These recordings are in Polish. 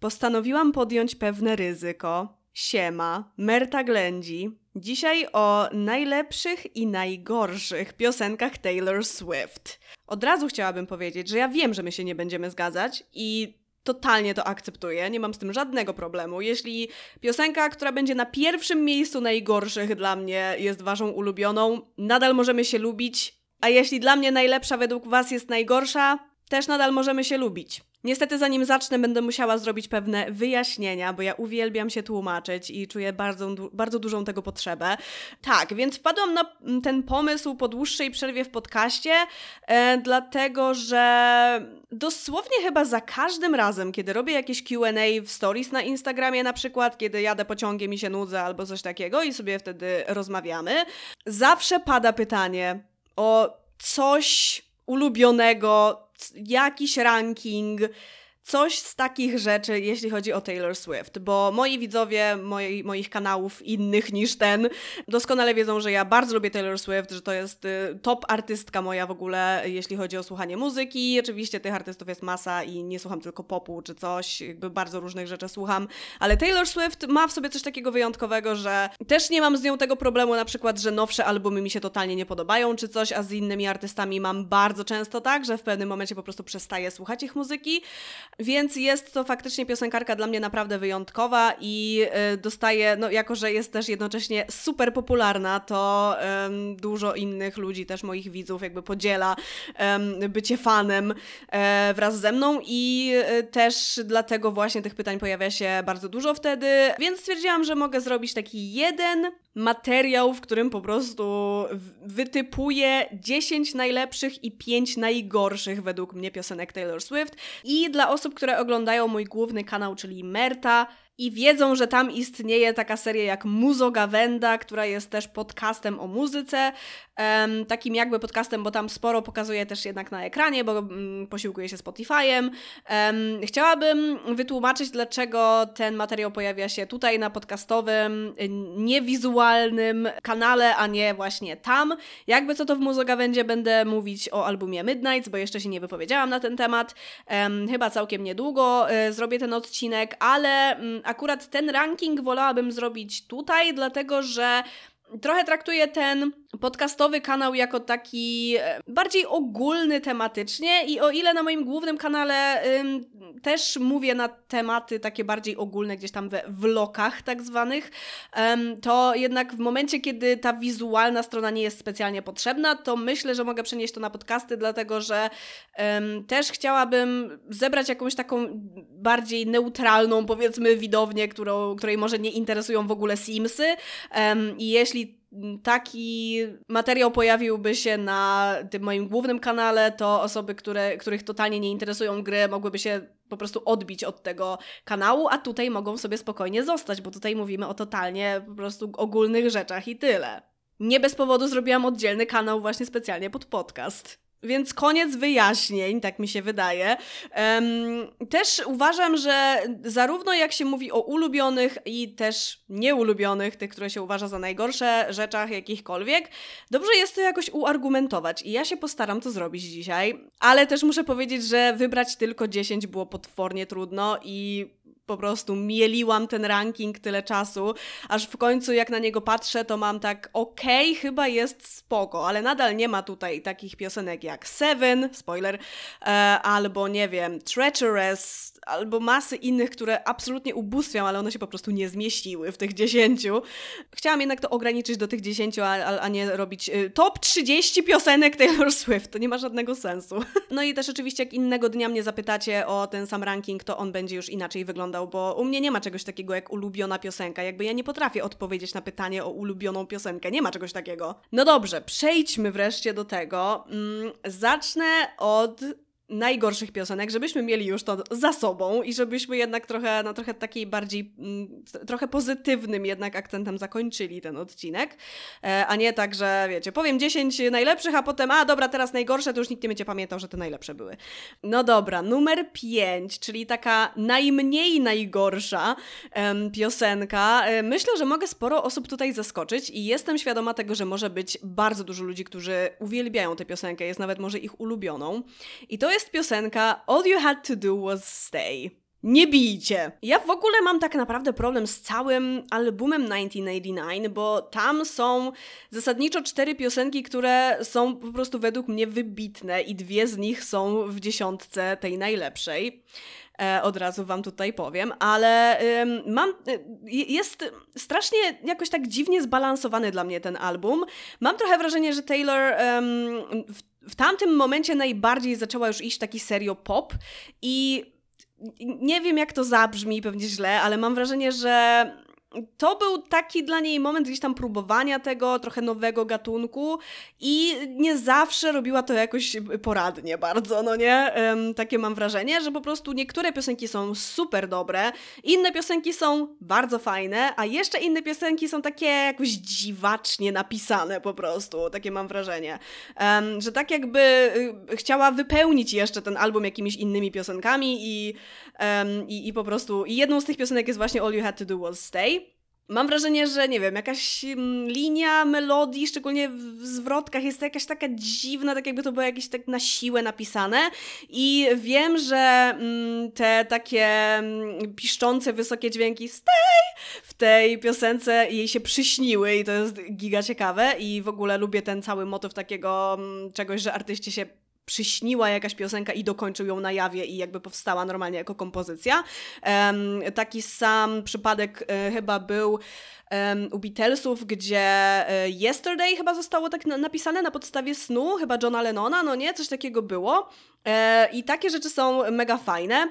postanowiłam podjąć pewne ryzyko. Siema, Merta Ględzi. Dzisiaj o najlepszych i najgorszych piosenkach Taylor Swift. Od razu chciałabym powiedzieć, że ja wiem, że my się nie będziemy zgadzać i totalnie to akceptuję, nie mam z tym żadnego problemu. Jeśli piosenka, która będzie na pierwszym miejscu najgorszych dla mnie jest waszą ulubioną, nadal możemy się lubić, a jeśli dla mnie najlepsza według was jest najgorsza, też nadal możemy się lubić. Niestety, zanim zacznę, będę musiała zrobić pewne wyjaśnienia, bo ja uwielbiam się tłumaczyć i czuję bardzo, bardzo dużą tego potrzebę. Tak, więc wpadłam na ten pomysł po dłuższej przerwie w podcaście, e, dlatego że dosłownie chyba za każdym razem, kiedy robię jakieś QA w stories na Instagramie, na przykład, kiedy jadę pociągiem i się nudzę albo coś takiego i sobie wtedy rozmawiamy, zawsze pada pytanie o coś ulubionego, jakiś ranking, coś z takich rzeczy, jeśli chodzi o Taylor Swift, bo moi widzowie moi, moich kanałów innych niż ten doskonale wiedzą, że ja bardzo lubię Taylor Swift, że to jest y, top artystka moja w ogóle, jeśli chodzi o słuchanie muzyki. Oczywiście tych artystów jest masa i nie słucham tylko popu czy coś, jakby bardzo różnych rzeczy słucham, ale Taylor Swift ma w sobie coś takiego wyjątkowego, że też nie mam z nią tego problemu na przykład, że nowsze albumy mi się totalnie nie podobają czy coś, a z innymi artystami mam bardzo często tak, że w pewnym momencie po prostu przestaję słuchać ich muzyki. Więc jest to faktycznie piosenkarka dla mnie naprawdę wyjątkowa i y, dostaje, no jako że jest też jednocześnie super popularna, to um, dużo innych ludzi, też moich widzów, jakby podziela um, bycie fanem e, wraz ze mną i e, też dlatego właśnie tych pytań pojawia się bardzo dużo wtedy, więc stwierdziłam, że mogę zrobić taki jeden materiał, w którym po prostu wytypuję 10 najlepszych i 5 najgorszych według mnie piosenek Taylor Swift. I dla osób, które oglądają mój główny kanał, czyli Merta, i wiedzą, że tam istnieje taka seria jak Muzo Gawenda, która jest też podcastem o muzyce, takim jakby podcastem, bo tam sporo pokazuje też jednak na ekranie, bo um, posiłkuje się Spotify'em. Chciałabym wytłumaczyć, dlaczego ten materiał pojawia się tutaj na podcastowym, niewizualnym kanale, a nie właśnie tam. Jakby co to w Muzo Gawędzie będę mówić o albumie Midnights, bo jeszcze się nie wypowiedziałam na ten temat. chyba całkiem niedługo y, zrobię ten odcinek, ale mm, akurat ten ranking wolałabym zrobić tutaj, dlatego że trochę traktuję ten podcastowy kanał jako taki e, bardziej ogólny tematycznie i o ile na moim głównym kanale ym, też mówię na tematy takie bardziej ogólne, gdzieś tam we vlogach tak zwanych, ym, to jednak w momencie, kiedy ta wizualna strona nie jest specjalnie potrzebna, to myślę, że mogę przenieść to na podcasty, dlatego że ym, też chciałabym zebrać jakąś taką bardziej neutralną, powiedzmy, widownię, którą, której może nie interesują w ogóle Simsy. I jeśli taki materiał pojawiłby się na tym moim głównym kanale, to osoby, które, których totalnie nie interesują gry, mogłyby się po prostu odbić od tego kanału, a tutaj mogą sobie spokojnie zostać, bo tutaj mówimy o totalnie po prostu ogólnych rzeczach i tyle. Nie bez powodu zrobiłam oddzielny kanał właśnie specjalnie pod podcast. Więc koniec wyjaśnień, tak mi się wydaje. Też uważam, że zarówno jak się mówi o ulubionych i też nieulubionych, tych, które się uważa za najgorsze rzeczach jakichkolwiek, dobrze jest to jakoś uargumentować i ja się postaram to zrobić dzisiaj, ale też muszę powiedzieć, że wybrać tylko 10 było potwornie trudno i po prostu mieliłam ten ranking tyle czasu, aż w końcu jak na niego patrzę, to mam tak okej, okay, chyba jest spoko, ale nadal nie ma tutaj takich piosenek jak Seven, spoiler, e, albo nie wiem, Treacherous, albo masy innych, które absolutnie ubóstwiam, ale one się po prostu nie zmieściły w tych dziesięciu. Chciałam jednak to ograniczyć do tych dziesięciu, a, a nie robić y, top 30 piosenek Taylor Swift. To nie ma żadnego sensu. No i też oczywiście jak innego dnia mnie zapytacie o ten sam ranking, to on będzie już inaczej wyglądał, bo u mnie nie ma czegoś takiego jak ulubiona piosenka. Jakby ja nie potrafię odpowiedzieć na pytanie o ulubioną piosenkę. Nie ma czegoś takiego. No dobrze, przejdźmy wreszcie do tego. Mm, zacznę od najgorszych piosenek, żebyśmy mieli już to za sobą i żebyśmy jednak trochę, no trochę takiej bardziej, mm, trochę pozytywnym jednak akcentem zakończyli ten odcinek, e, a nie tak, że wiecie, powiem 10 najlepszych, a potem, a dobra, teraz najgorsze, to już nikt nie będzie pamiętał, że te najlepsze były. No dobra, numer 5, czyli taka najmniej najgorsza em, piosenka. E, myślę, że mogę sporo osób tutaj zaskoczyć i jestem świadoma tego, że może być bardzo dużo ludzi, którzy uwielbiają tę piosenkę, jest nawet może ich ulubioną. I to jest jest piosenka All You Had To Do Was Stay. nie bijcie. Ja w ogóle mam tak naprawdę problem z całym albumem 1989, bo tam są zasadniczo cztery piosenki, które są po prostu według mnie wybitne i dwie z nich są w dziesiątce tej najlepszej. E, od razu wam tutaj powiem, ale mam, y, jest strasznie jakoś tak dziwnie zbalansowany dla mnie ten album. Mam trochę wrażenie, że Taylor w, w tamtym momencie najbardziej zaczęła już iść taki serio pop i nie wiem jak to zabrzmi, pewnie źle, ale mam wrażenie, że to był taki dla niej moment gdzieś tam próbowania tego, trochę nowego gatunku i nie zawsze robiła to jakoś poradnie bardzo, no nie? Um, takie mam wrażenie, że po prostu niektóre piosenki są super dobre, inne piosenki są bardzo fajne, a jeszcze inne piosenki są takie jakoś dziwacznie napisane po prostu, takie mam wrażenie. Um, że tak jakby y, chciała wypełnić jeszcze ten album jakimiś innymi piosenkami i, um, i, i po prostu i jedną z tych piosenek jest właśnie All You Had To Do Was Stay. Mam wrażenie, że nie wiem, jakaś mm, linia melodii, szczególnie w zwrotkach, jest jakaś taka dziwna, tak jakby to było jakieś tak na siłę napisane. I wiem, że mm, te takie mm, piszczące wysokie dźwięki stay w tej piosence jej się przyśniły i to jest giga ciekawe. I w ogóle lubię ten cały motyw takiego czegoś, że artyści się przyśniła jakaś piosenka i dokończył ją na jawie i jakby powstała normalnie jako kompozycja. Um, taki sam przypadek e, chyba był um, u Beatlesów, gdzie e, Yesterday chyba zostało tak na napisane na podstawie snu, chyba Johna Lennona, no nie? Coś takiego było. E, I takie rzeczy są mega fajne.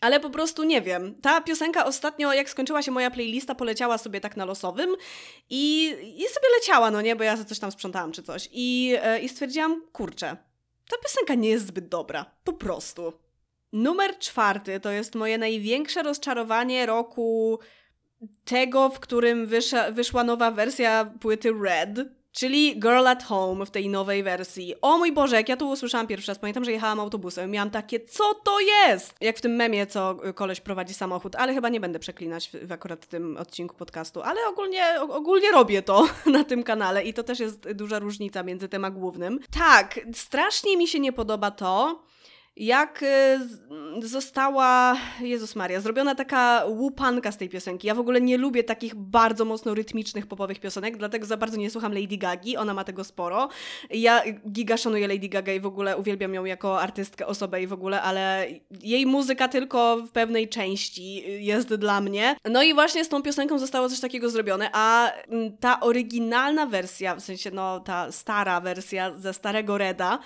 Ale po prostu nie wiem. Ta piosenka ostatnio, jak skończyła się moja playlista, poleciała sobie tak na losowym i, i sobie leciała, no nie, bo ja coś tam sprzątałam czy coś. I, e, i stwierdziłam, kurczę, ta piosenka nie jest zbyt dobra. Po prostu. Numer czwarty to jest moje największe rozczarowanie roku tego, w którym wyszła, wyszła nowa wersja płyty Red. Czyli Girl at Home w tej nowej wersji. O mój Boże, jak ja to usłyszałam pierwszy raz, pamiętam, że jechałam autobusem miałam takie, co to jest? Jak w tym memie, co koleś prowadzi samochód, ale chyba nie będę przeklinać w, w akurat tym odcinku podcastu, ale ogólnie, ogólnie robię to na tym kanale i to też jest duża różnica między tym a głównym. Tak, strasznie mi się nie podoba to, jak y, została, Jezus Maria, zrobiona taka łupanka z tej piosenki. Ja w ogóle nie lubię takich bardzo mocno rytmicznych popowych piosenek, dlatego za bardzo nie słucham Lady Gagi, ona ma tego sporo. Ja giga szanuję Lady Gaga i w ogóle uwielbiam ją jako artystkę, osobę i w ogóle, ale jej muzyka tylko w pewnej części jest dla mnie. No i właśnie z tą piosenką zostało coś takiego zrobione, a mm, ta oryginalna wersja, w sensie no ta stara wersja ze starego Reda,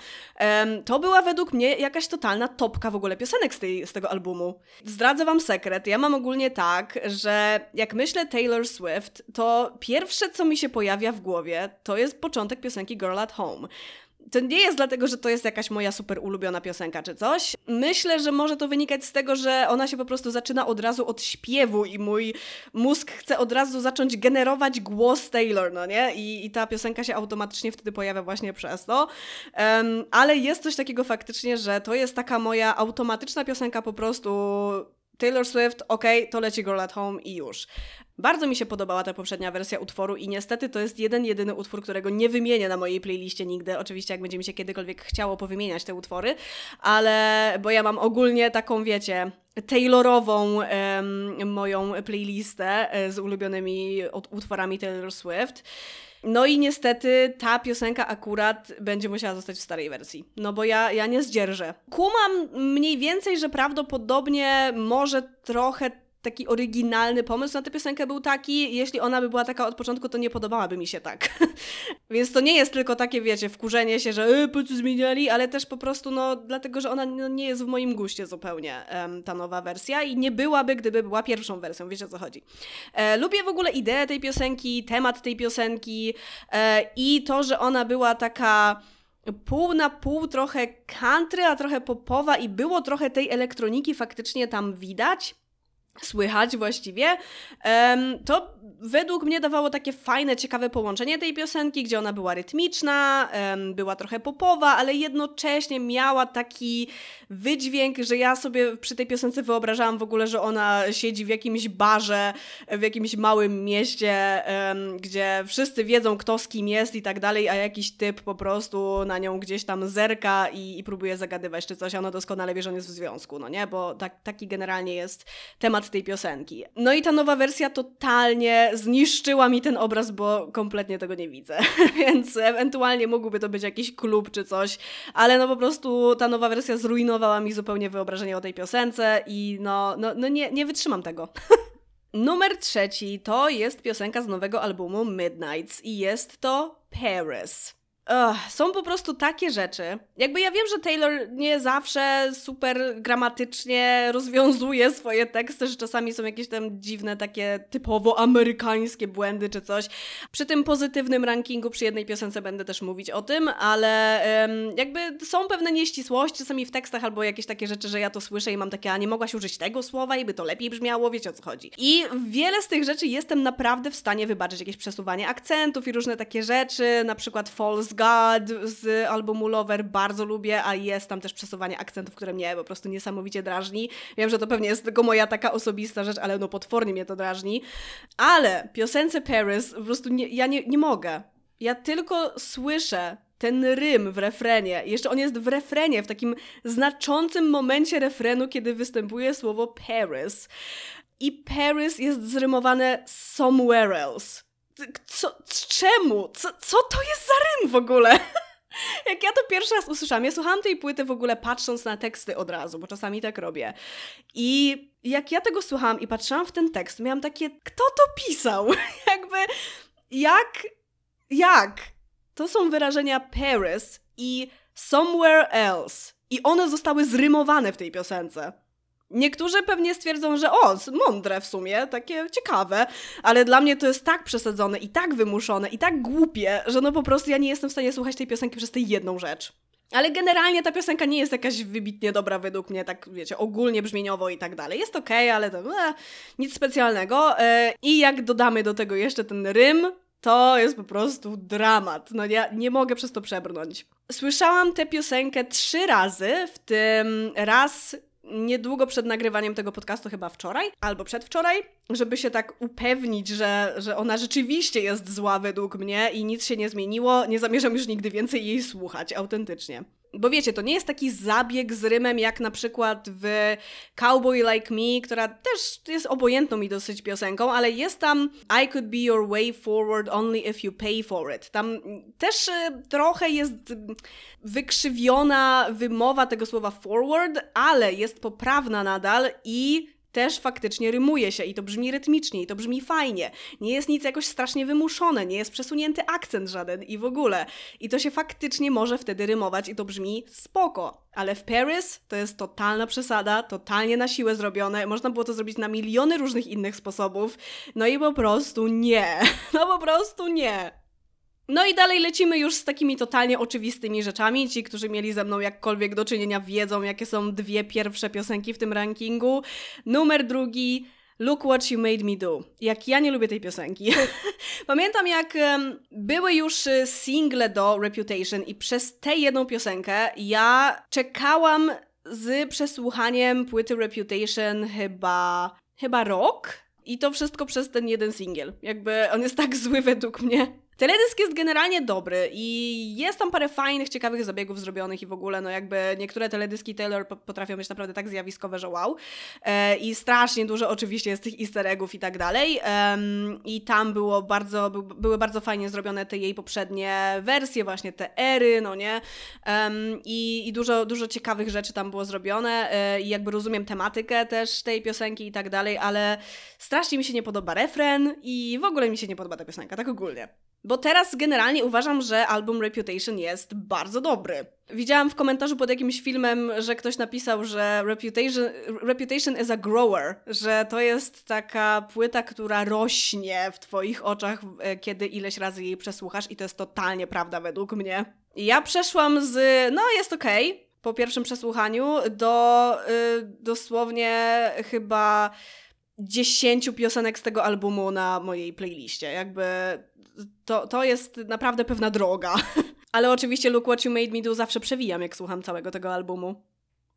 to była według mnie jakaś totalna totalna topka w ogóle piosenek z, tej, z tego albumu. Zdradzę wam sekret, ja mam ogólnie tak, że jak myślę Taylor Swift, to pierwsze co mi się pojawia w głowie, to jest początek piosenki Girl at Home to nie jest dlatego, że to jest jakaś moja super ulubiona piosenka czy coś. Myślę, że może to wynikać z tego, że ona się po prostu zaczyna od razu od śpiewu i mój mózg chce od razu zacząć generować głos Taylor, no nie? I, i ta piosenka się automatycznie wtedy pojawia właśnie przez to. Um, ale jest coś takiego faktycznie, że to jest taka moja automatyczna piosenka po prostu Taylor Swift, ok, to leci Girl at Home i już. Bardzo mi się podobała ta poprzednia wersja utworu i niestety to jest jeden, jedyny utwór, którego nie wymienię na mojej playliście nigdy. Oczywiście jak będzie mi się kiedykolwiek chciało powymieniać te utwory, ale bo ja mam ogólnie taką, wiecie, Taylorową moją playlistę e, z ulubionymi utworami Taylor Swift. No i niestety ta piosenka akurat będzie musiała zostać w starej wersji. No bo ja, ja nie zdzierżę. Kumam mniej więcej, że prawdopodobnie może trochę taki oryginalny pomysł na tę piosenkę był taki, jeśli ona by była taka od początku, to nie podobałaby mi się tak. Więc to nie jest tylko takie, wiecie, wkurzenie się, że yy, po co zmieniali, ale też po prostu, no, dlatego, że ona no, nie jest w moim guście zupełnie, um, ta nowa wersja i nie byłaby, gdyby była pierwszą wersją, wiecie o co chodzi. E, lubię w ogóle ideę tej piosenki, temat tej piosenki e, i to, że ona była taka pół na pół, trochę country, a trochę popowa i było trochę tej elektroniki faktycznie tam widać. Słychać właściwie, to według mnie dawało takie fajne, ciekawe połączenie tej piosenki, gdzie ona była rytmiczna, była trochę popowa, ale jednocześnie miała taki wydźwięk, że ja sobie przy tej piosence wyobrażałam w ogóle, że ona siedzi w jakimś barze, w jakimś małym mieście, gdzie wszyscy wiedzą, kto z kim jest i tak dalej, a jakiś typ po prostu na nią gdzieś tam zerka i, i próbuje zagadywać czy coś, ona doskonale wie, że on jest w związku, no nie? Bo tak, taki generalnie jest temat tej piosenki. No i ta nowa wersja totalnie zniszczyła mi ten obraz, bo kompletnie tego nie widzę. Więc ewentualnie mógłby to być jakiś klub czy coś, ale no po prostu ta nowa wersja zrujnowała mi zupełnie wyobrażenie o tej piosence i no, no, no nie, nie wytrzymam tego. Numer trzeci to jest piosenka z nowego albumu Midnights i jest to Paris. Ugh, są po prostu takie rzeczy. Jakby ja wiem, że Taylor nie zawsze super gramatycznie rozwiązuje swoje teksty, że czasami są jakieś tam dziwne, takie typowo amerykańskie błędy czy coś. Przy tym pozytywnym rankingu, przy jednej piosence będę też mówić o tym, ale um, jakby są pewne nieścisłości czasami w tekstach albo jakieś takie rzeczy, że ja to słyszę i mam takie, a nie mogłaś użyć tego słowa i by to lepiej brzmiało, wiecie o co chodzi. I wiele z tych rzeczy jestem naprawdę w stanie wybaczyć, jakieś przesuwanie akcentów i różne takie rzeczy, na przykład false God z albumu Lover bardzo lubię, a jest tam też przesuwanie akcentów, które mnie po prostu niesamowicie drażni. Wiem, że to pewnie jest tylko moja taka osobista rzecz, ale no potwornie mnie to drażni. Ale piosence Paris po prostu nie, ja nie, nie mogę. Ja tylko słyszę ten rym w refrenie. Jeszcze on jest w refrenie, w takim znaczącym momencie refrenu, kiedy występuje słowo Paris. I Paris jest zrymowane somewhere else co, czemu? Co, co to jest za rym w ogóle? Jak ja to pierwszy raz usłyszałam, ja słuchałam tej płyty w ogóle patrząc na teksty od razu, bo czasami tak robię. I jak ja tego słuchałam i patrzyłam w ten tekst, miałam takie, kto to pisał? Jakby, jak, jak? To są wyrażenia Paris i somewhere else. I one zostały zrymowane w tej piosence. Niektórzy pewnie stwierdzą, że o, mądre w sumie, takie ciekawe, ale dla mnie to jest tak przesadzone i tak wymuszone i tak głupie, że no po prostu ja nie jestem w stanie słuchać tej piosenki przez tę jedną rzecz. Ale generalnie ta piosenka nie jest jakaś wybitnie dobra według mnie, tak wiecie, ogólnie brzmieniowo i tak dalej. Jest okej, okay, ale to e, nic specjalnego. E, I jak dodamy do tego jeszcze ten rym, to jest po prostu dramat. No ja nie mogę przez to przebrnąć. Słyszałam tę piosenkę trzy razy, w tym raz niedługo przed nagrywaniem tego podcastu, chyba wczoraj albo przedwczoraj, żeby się tak upewnić, że, że ona rzeczywiście jest zła według mnie i nic się nie zmieniło. Nie zamierzam już nigdy więcej jej słuchać, autentycznie. Bo wiecie, to nie jest taki zabieg z rymem jak na przykład w Cowboy Like Me, która też jest obojętną mi dosyć piosenką, ale jest tam I could be your way forward only if you pay for it. Tam też e, trochę jest wykrzywiona wymowa tego słowa forward, ale jest poprawna nadal i też faktycznie rymuje się i to brzmi rytmicznie, i to brzmi fajnie. Nie jest nic jakoś strasznie wymuszone, nie jest przesunięty akcent żaden i w ogóle. I to się faktycznie może wtedy rymować i to brzmi spoko. Ale w Paris to jest totalna przesada, totalnie na siłę zrobione. Można było to zrobić na miliony różnych innych sposobów. No i po prostu nie. No po prostu nie. No i dalej lecimy już z takimi totalnie oczywistymi rzeczami. Ci, którzy mieli ze mną jakkolwiek do czynienia, wiedzą, jakie są dwie pierwsze piosenki w tym rankingu. Numer drugi. Look What You Made Me Do. Jak ja nie lubię tej piosenki. Pamiętam, jak um, były już y, single do Reputation, i przez tę jedną piosenkę ja czekałam z przesłuchaniem płyty Reputation chyba. chyba rok. I to wszystko przez ten jeden singiel. Jakby on jest tak zły według mnie. Teledysk jest generalnie dobry i jest tam parę fajnych, ciekawych zabiegów zrobionych i w ogóle, no jakby niektóre teledyski Taylor potrafią być naprawdę tak zjawiskowe, że wow. E, I strasznie dużo oczywiście jest tych easter eggów i tak dalej. I tam było bardzo, by, były bardzo fajnie zrobione te jej poprzednie wersje, właśnie te ery, no nie? I, I dużo, dużo ciekawych rzeczy tam było zrobione e, i jakby rozumiem tematykę też tej piosenki i tak dalej, ale strasznie mi się nie podoba refren i w ogóle mi się nie podoba ta piosenka, tak ogólnie. Bo teraz generalnie uważam, że album Reputation jest bardzo dobry. Widziałam w komentarzu pod jakimś filmem, że ktoś napisał, że Reputation, Reputation is a grower, że to jest taka płyta, która rośnie w Twoich oczach, e, kiedy ileś razy jej przesłuchasz, i to jest totalnie prawda według mnie. Ja przeszłam z, no jest okej, okay, po pierwszym przesłuchaniu, do y, dosłownie chyba 10 piosenek z tego albumu na mojej playliście. Jakby to, to jest naprawdę pewna droga. Ale oczywiście Look What You Made Me Do zawsze przewijam, jak słucham całego tego albumu.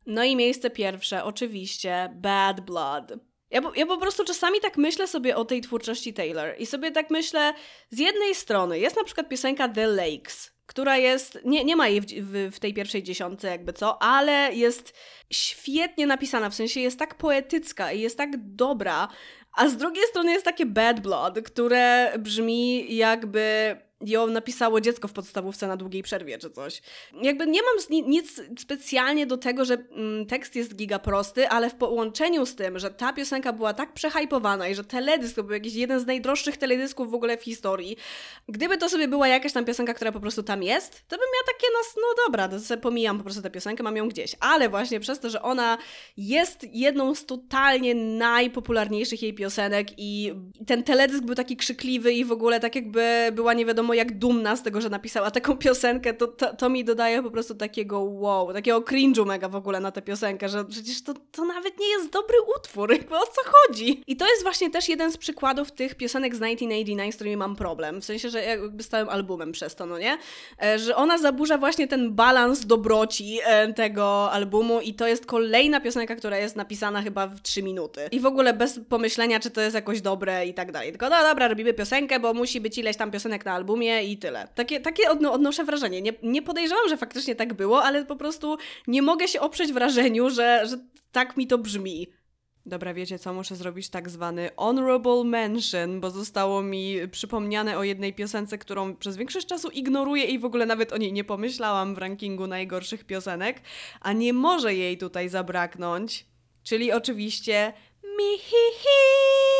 No i miejsce pierwsze, oczywiście Bad Blood. Ja, ja po prostu czasami tak myślę sobie o tej twórczości Taylor i sobie tak myślę, z jednej strony jest na przykład piosenka The Lakes, która jest, nie, nie ma jej w, w, w, tej pierwszej dziesiątce jakby co, ale jest świetnie napisana, w sensie jest tak poetycka i jest tak dobra, a z drugiej strony jest takie Bad Blood, które brzmi jakby ją napisało dziecko w podstawówce na długiej przerwie czy coś. Jakby nie mam nic specjalnie do tego, że mm, tekst jest giga prosty, ale w połączeniu z tym, że ta piosenka była tak przehypowana i że teledysk to był jakiś jeden z najdroższych teledysków w ogóle w historii, gdyby to sobie była jakaś tam piosenka, która po prostu tam jest, to bym miała takie, no, no dobra, to sobie pomijam po prostu tę piosenkę, mam ją gdzieś. Ale właśnie przez to, że ona jest jedną z totalnie najpopularniejszych jej piosenek i ten teledysk był taki krzykliwy i w ogóle tak jakby była nie wiadomo jak dumna z tego, że napisała taką piosenkę, to, to, to mi dodaje po prostu takiego wow, takiego cringe'u mega w ogóle na tę piosenkę, że przecież to, to nawet nie jest dobry utwór, o co chodzi. I to jest właśnie też jeden z przykładów tych piosenek z 1989, z którymi mam problem, w sensie, że jakby z całym albumem przez to, no nie? E, że ona zaburza właśnie ten balans dobroci e, tego albumu i to jest kolejna piosenka, która jest napisana chyba w 3 minuty. I w ogóle bez pomyślenia, czy to jest jakoś dobre i tak dalej. Tylko no dobra, robimy piosenkę, bo musi być ileś tam piosenek na albumie, i tyle. Takie, takie odno odnoszę wrażenie. Nie, nie podejrzewam, że faktycznie tak było, ale po prostu nie mogę się oprzeć wrażeniu, że, że tak mi to brzmi. Dobra, wiecie co, muszę zrobić tak zwany honorable mention, bo zostało mi przypomniane o jednej piosence, którą przez większość czasu ignoruję i w ogóle nawet o niej nie pomyślałam w rankingu najgorszych piosenek, a nie może jej tutaj zabraknąć, czyli oczywiście mi hi hi.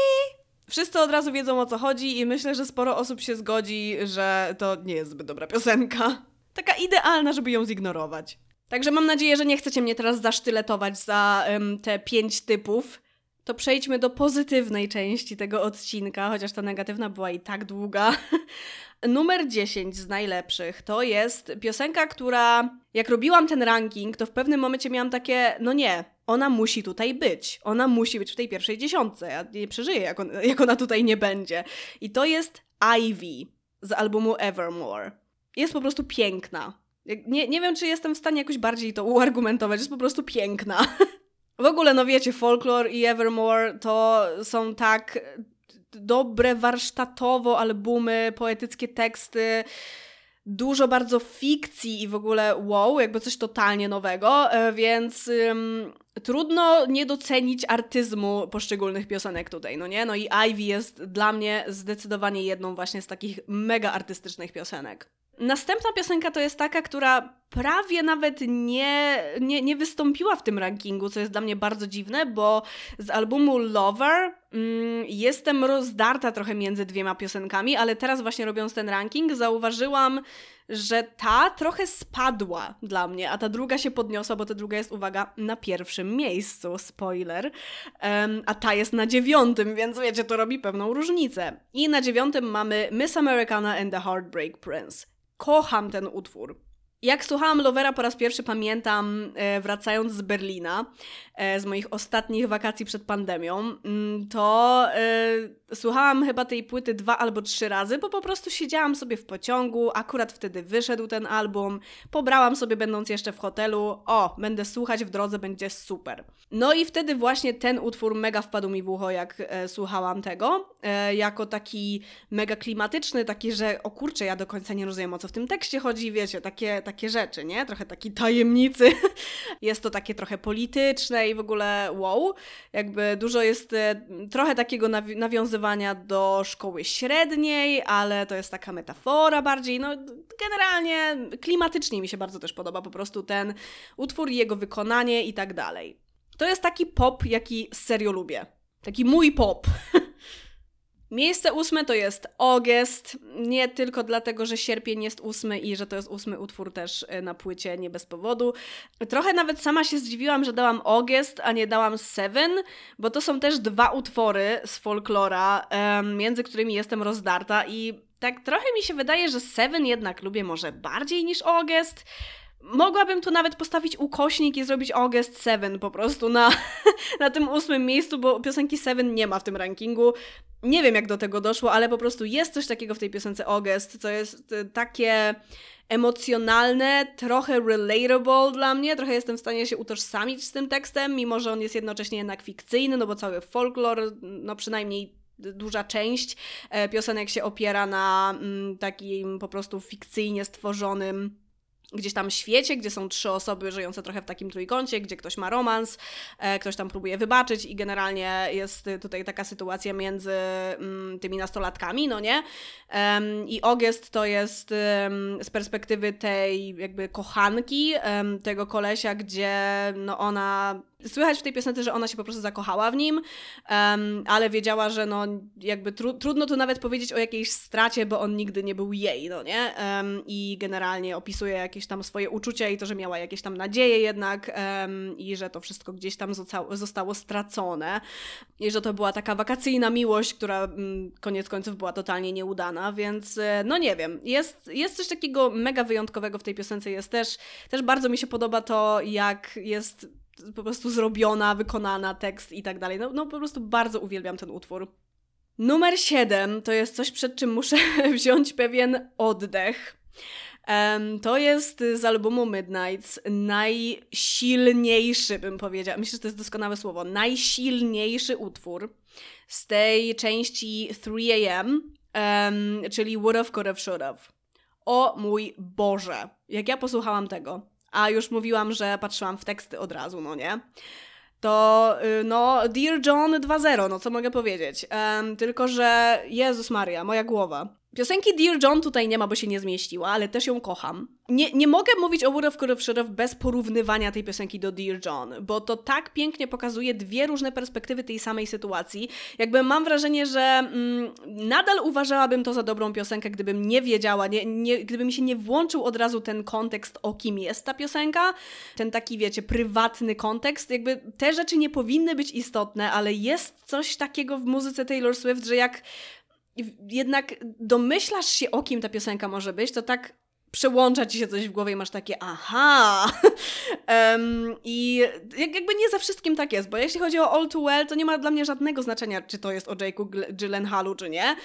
Wszyscy od razu wiedzą o co chodzi i myślę, że sporo osób się zgodzi, że to nie jest zbyt dobra piosenka. Taka idealna, żeby ją zignorować. Także mam nadzieję, że nie chcecie mnie teraz zasztyletować za um, te pięć typów. To przejdźmy do pozytywnej części tego odcinka, chociaż ta negatywna była i tak długa. Numer 10 z najlepszych to jest piosenka, która jak robiłam ten ranking, to w pewnym momencie miałam takie, no nie, ona musi tutaj być. Ona musi być w tej pierwszej dziesiątce. Ja nie przeżyję, jak, on, jak ona tutaj nie będzie. I to jest Ivy z albumu Evermore. Jest po prostu piękna. Nie, nie wiem, czy jestem w stanie jakoś bardziej to uargumentować. Jest po prostu piękna. W ogóle, no wiecie, Folklore i Evermore to są tak dobre warsztatowo albumy, poetyckie teksty dużo bardzo fikcji i w ogóle wow, jakby coś totalnie nowego, e, więc trudno nie docenić artyzmu poszczególnych piosenek tutaj, no nie? No i Ivy jest dla mnie zdecydowanie jedną właśnie z takich mega artystycznych piosenek. Następna piosenka to jest taka, która prawie nawet nie, nie, nie wystąpiła w tym rankingu, co jest dla mnie bardzo dziwne, bo z albumu Lover mm, jestem rozdarta trochę między dwiema piosenkami, ale teraz właśnie robiąc ten ranking zauważyłam, że ta trochę spadła dla mnie, a ta druga się podniosła, bo ta druga jest, uwaga, na pierwszym miejscu, spoiler, um, a ta jest na dziewiątym, więc wiecie, to robi pewną różnicę. I na dziewiątym mamy Miss Americana and the Heartbreak Prince. Kocham ten utwór. Jak słuchałam Lovera po raz pierwszy, pamiętam, e, wracając z Berlina, e, z moich ostatnich wakacji przed pandemią, mm, to e, słuchałam chyba tej płyty dwa albo trzy razy, bo po prostu siedziałam sobie w pociągu, akurat wtedy wyszedł ten album, pobrałam sobie będąc jeszcze w hotelu, o, będę słuchać w drodze, będzie super. No i wtedy właśnie ten utwór mega wpadł mi w ucho, jak słuchałam tego, jako taki mega klimatyczny, taki, że o kurczę, ja do końca nie rozumiem o co w tym tekście chodzi, wiecie, takie takie rzeczy, nie? Trochę takiej tajemnicy. jest to takie trochę polityczne i w ogóle wow. Jakby dużo jest e, trochę takiego nawi nawiązywania do szkoły średniej, ale to jest taka metafora bardziej. No, generalnie klimatycznie mi się bardzo też podoba po prostu ten utwór, jego wykonanie i tak dalej. To jest taki pop, jaki serio lubię. Taki mój pop. Miejsce ósme to jest August, nie tylko dlatego, że sierpień jest ósmy i że to jest ósmy utwór też e, na płycie, nie bez powodu. Trochę nawet sama się zdziwiłam, że dałam August, a nie dałam Seven, bo to są też dwa utwory z folklora, między którymi jestem rozdarta i tak trochę mi się wydaje, że Seven jednak lubię może bardziej niż August. Mogłabym tu nawet postawić ukośnik i zrobić August 7 po prostu na, na tym ósmym miejscu, bo piosenki 7 nie ma w tym rankingu. Nie wiem, jak do tego doszło, ale po prostu jest coś takiego w tej piosence August, co jest y, takie emocjonalne, trochę relatable dla mnie, trochę jestem w stanie się utożsamić z tym tekstem, mimo że on jest jednocześnie jednak fikcyjny, no bo cały folklor, no przynajmniej duża część e, piosenek się opiera na mm, takim po prostu fikcyjnie stworzonym gdzieś tam świecie, gdzie są trzy osoby żyjące trochę w takim trójkącie, gdzie ktoś ma romans, e, ktoś tam próbuje wybaczyć i generalnie jest tutaj taka sytuacja między mm, tymi nastolatkami, no nie? I Ogest to jest z perspektywy tej jakby kochanki tego kolesia, gdzie no ona Słychać w tej piosence, że ona się po prostu zakochała w nim, um, ale wiedziała, że no jakby tru trudno tu nawet powiedzieć o jakiejś stracie, bo on nigdy nie był jej, no nie? Um, I generalnie opisuje jakieś tam swoje uczucia i to, że miała jakieś tam nadzieje jednak um, i że to wszystko gdzieś tam zostało stracone i że to była taka wakacyjna miłość, która mm, koniec końców była totalnie nieudana, więc e, no nie wiem. Jest, jest coś takiego mega wyjątkowego w tej piosence, jest też, też bardzo mi się podoba to, jak jest po prostu zrobiona, wykonana, tekst i tak dalej. No, no po prostu bardzo uwielbiam ten utwór. Numer 7 to jest coś, przed czym muszę wziąć pewien oddech. To jest z albumu Midnights najsilniejszy, bym powiedziała. Myślę, że to jest doskonałe słowo. Najsilniejszy utwór z tej części 3am, um, czyli Would Have, Could Have, Should. O mój Boże, jak ja posłuchałam tego, a już mówiłam, że patrzyłam w teksty od razu, no nie? To, y, no, Dear John 2.0, no co mogę powiedzieć? Um, tylko, że Jezus Maria, moja głowa. Piosenki Dear John tutaj nie ma, bo się nie zmieściła, ale też ją kocham. Nie, nie mogę mówić o Wood of Sheriff bez porównywania tej piosenki do Dear John, bo to tak pięknie pokazuje dwie różne perspektywy tej samej sytuacji. Jakby mam wrażenie, że mm, nadal uważałabym to za dobrą piosenkę, gdybym nie wiedziała, nie, nie, gdyby mi się nie włączył od razu ten kontekst, o kim jest ta piosenka, ten taki, wiecie, prywatny kontekst. Jakby te rzeczy nie powinny być istotne, ale jest coś takiego w muzyce Taylor Swift, że jak jednak domyślasz się, o kim ta piosenka może być, to tak przełącza ci się coś w głowie i masz takie aha. um, I jakby nie ze wszystkim tak jest, bo jeśli chodzi o All Too Well, to nie ma dla mnie żadnego znaczenia, czy to jest o Jake'u Gyllenhaalu, czy nie.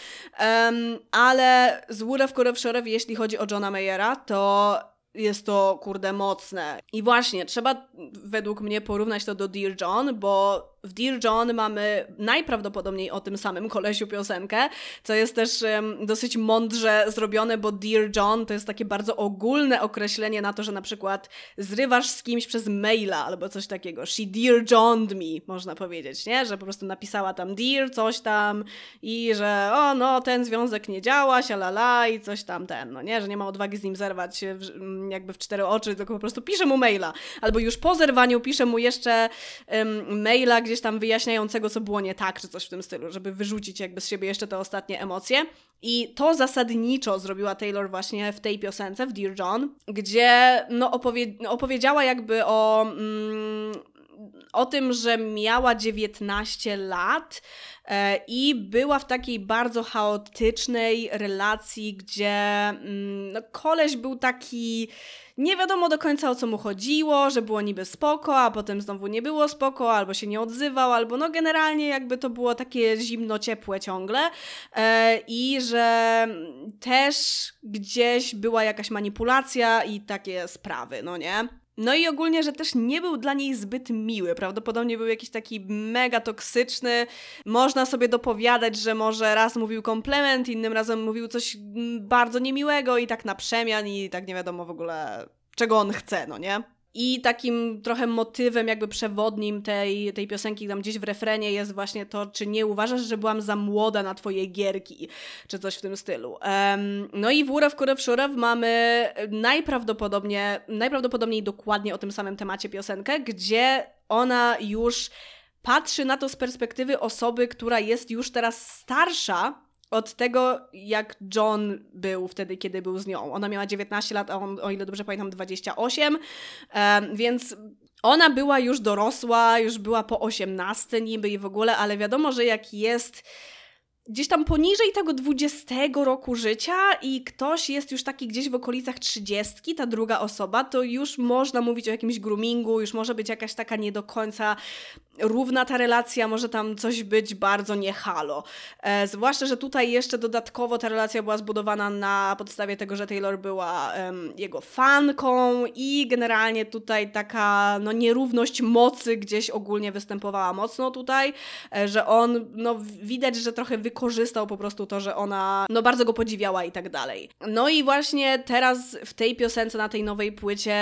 Um, ale z Wood of Kurew jeśli chodzi o Johna Mayera, to jest to, kurde, mocne. I właśnie, trzeba według mnie porównać to do Dear John, bo w Dear John mamy najprawdopodobniej o tym samym kolesiu piosenkę, co jest też um, dosyć mądrze zrobione, bo Dear John to jest takie bardzo ogólne określenie na to, że na przykład zrywasz z kimś przez maila albo coś takiego. She Dear Johned me, można powiedzieć, nie? Że po prostu napisała tam Dear, coś tam i że o, no, ten związek nie działa, sialala i coś tam ten, no nie? Że nie ma odwagi z nim zerwać w, jakby w cztery oczy, tylko po prostu pisze mu maila. Albo już po zerwaniu pisze mu jeszcze um, maila, gdzie gdzieś tam wyjaśniającego, co było nie tak, czy coś w tym stylu, żeby wyrzucić jakby z siebie jeszcze te ostatnie emocje. I to zasadniczo zrobiła Taylor właśnie w tej piosence, w Dear John, gdzie no, opowie opowiedziała jakby o... Mm, o tym, że miała 19 lat i była w takiej bardzo chaotycznej relacji, gdzie mm, no, koleś był taki nie wiadomo do końca o co mu chodziło, że było niby spoko, a potem znowu nie było spoko, albo się nie odzywał, albo no generalnie jakby to było takie zimno-ciepłe ciągle e, i że też gdzieś była jakaś manipulacja i takie sprawy, no nie? No i ogólnie, że też nie był dla niej zbyt miły. Prawdopodobnie był jakiś taki mega toksyczny. Można sobie dopowiadać, że może raz mówił komplement, innym razem mówił coś mm, bardzo niemiłego i tak na przemian i tak nie wiadomo w ogóle czego on chce, no nie? I takim trochę motywem, jakby przewodnim tej, tej piosenki, tam gdzieś w refrenie jest właśnie to, czy nie uważasz, że byłam za młoda na twoje gierki, czy coś w tym stylu. Um, no i w Uraw Kurew Szurew mamy najprawdopodobniej, najprawdopodobniej dokładnie o tym samym temacie piosenkę, gdzie ona już patrzy na to z perspektywy osoby, która jest już teraz starsza od tego, jak John był wtedy, kiedy był z nią. Ona miała 19 lat, a on, o ile dobrze pamiętam, 28, um, więc ona była już dorosła, już była po 18 niby i w ogóle, ale wiadomo, że jak jest gdzieś tam poniżej tego 20 roku życia i ktoś jest już taki gdzieś w okolicach 30, ta druga osoba, to już można mówić o jakimś groomingu, już może być jakaś taka nie do końca równa ta relacja, może tam coś być bardzo niehalo. E, zwłaszcza, że tutaj jeszcze dodatkowo ta relacja była zbudowana na podstawie tego, że Taylor była jego fanką i generalnie tutaj taka no, nierówność mocy gdzieś ogólnie występowała mocno tutaj, e, że on, no widać, że trochę wykorzystał po prostu to, że ona no bardzo go podziwiała i tak dalej. No i właśnie teraz w tej piosence, na tej nowej płycie,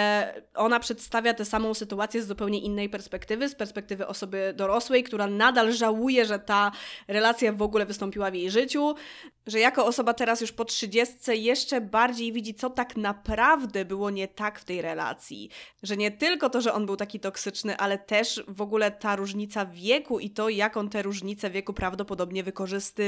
ona przedstawia tę samą sytuację z zupełnie innej perspektywy, z perspektywy osoby dorosłej, która nadal żałuje, że ta relacja w ogóle wystąpiła w jej życiu, że jako osoba teraz już po trzydziestce jeszcze bardziej widzi, co tak naprawdę było nie tak w tej relacji. Że nie tylko to, że on był taki toksyczny, ale też w ogóle ta różnica wieku i to, jak on te różnice wieku prawdopodobnie wykorzystywał.